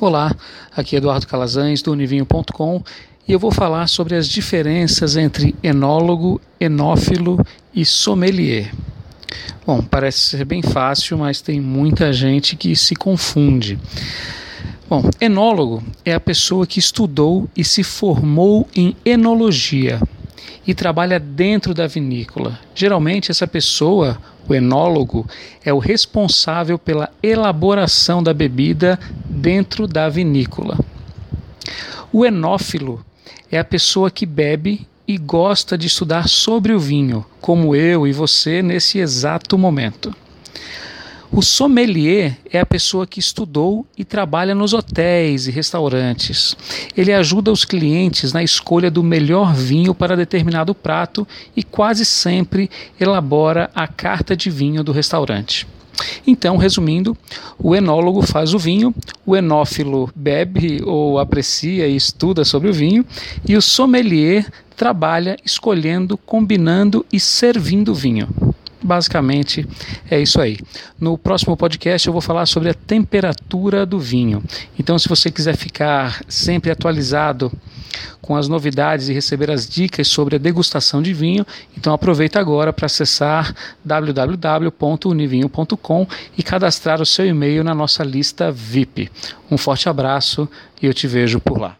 Olá, aqui é Eduardo Calazans do Univinho.com e eu vou falar sobre as diferenças entre enólogo, enófilo e sommelier. Bom, parece ser bem fácil, mas tem muita gente que se confunde. Bom, enólogo é a pessoa que estudou e se formou em enologia e trabalha dentro da vinícola. Geralmente, essa pessoa o enólogo é o responsável pela elaboração da bebida dentro da vinícola. O enófilo é a pessoa que bebe e gosta de estudar sobre o vinho, como eu e você nesse exato momento. O sommelier é a pessoa que estudou e trabalha nos hotéis e restaurantes. Ele ajuda os clientes na escolha do melhor vinho para determinado prato e quase sempre elabora a carta de vinho do restaurante. Então, resumindo, o enólogo faz o vinho, o enófilo bebe ou aprecia e estuda sobre o vinho, e o sommelier trabalha escolhendo, combinando e servindo o vinho. Basicamente é isso aí. No próximo podcast eu vou falar sobre a temperatura do vinho. Então, se você quiser ficar sempre atualizado com as novidades e receber as dicas sobre a degustação de vinho, então aproveita agora para acessar www.univinho.com e cadastrar o seu e-mail na nossa lista VIP. Um forte abraço e eu te vejo por lá.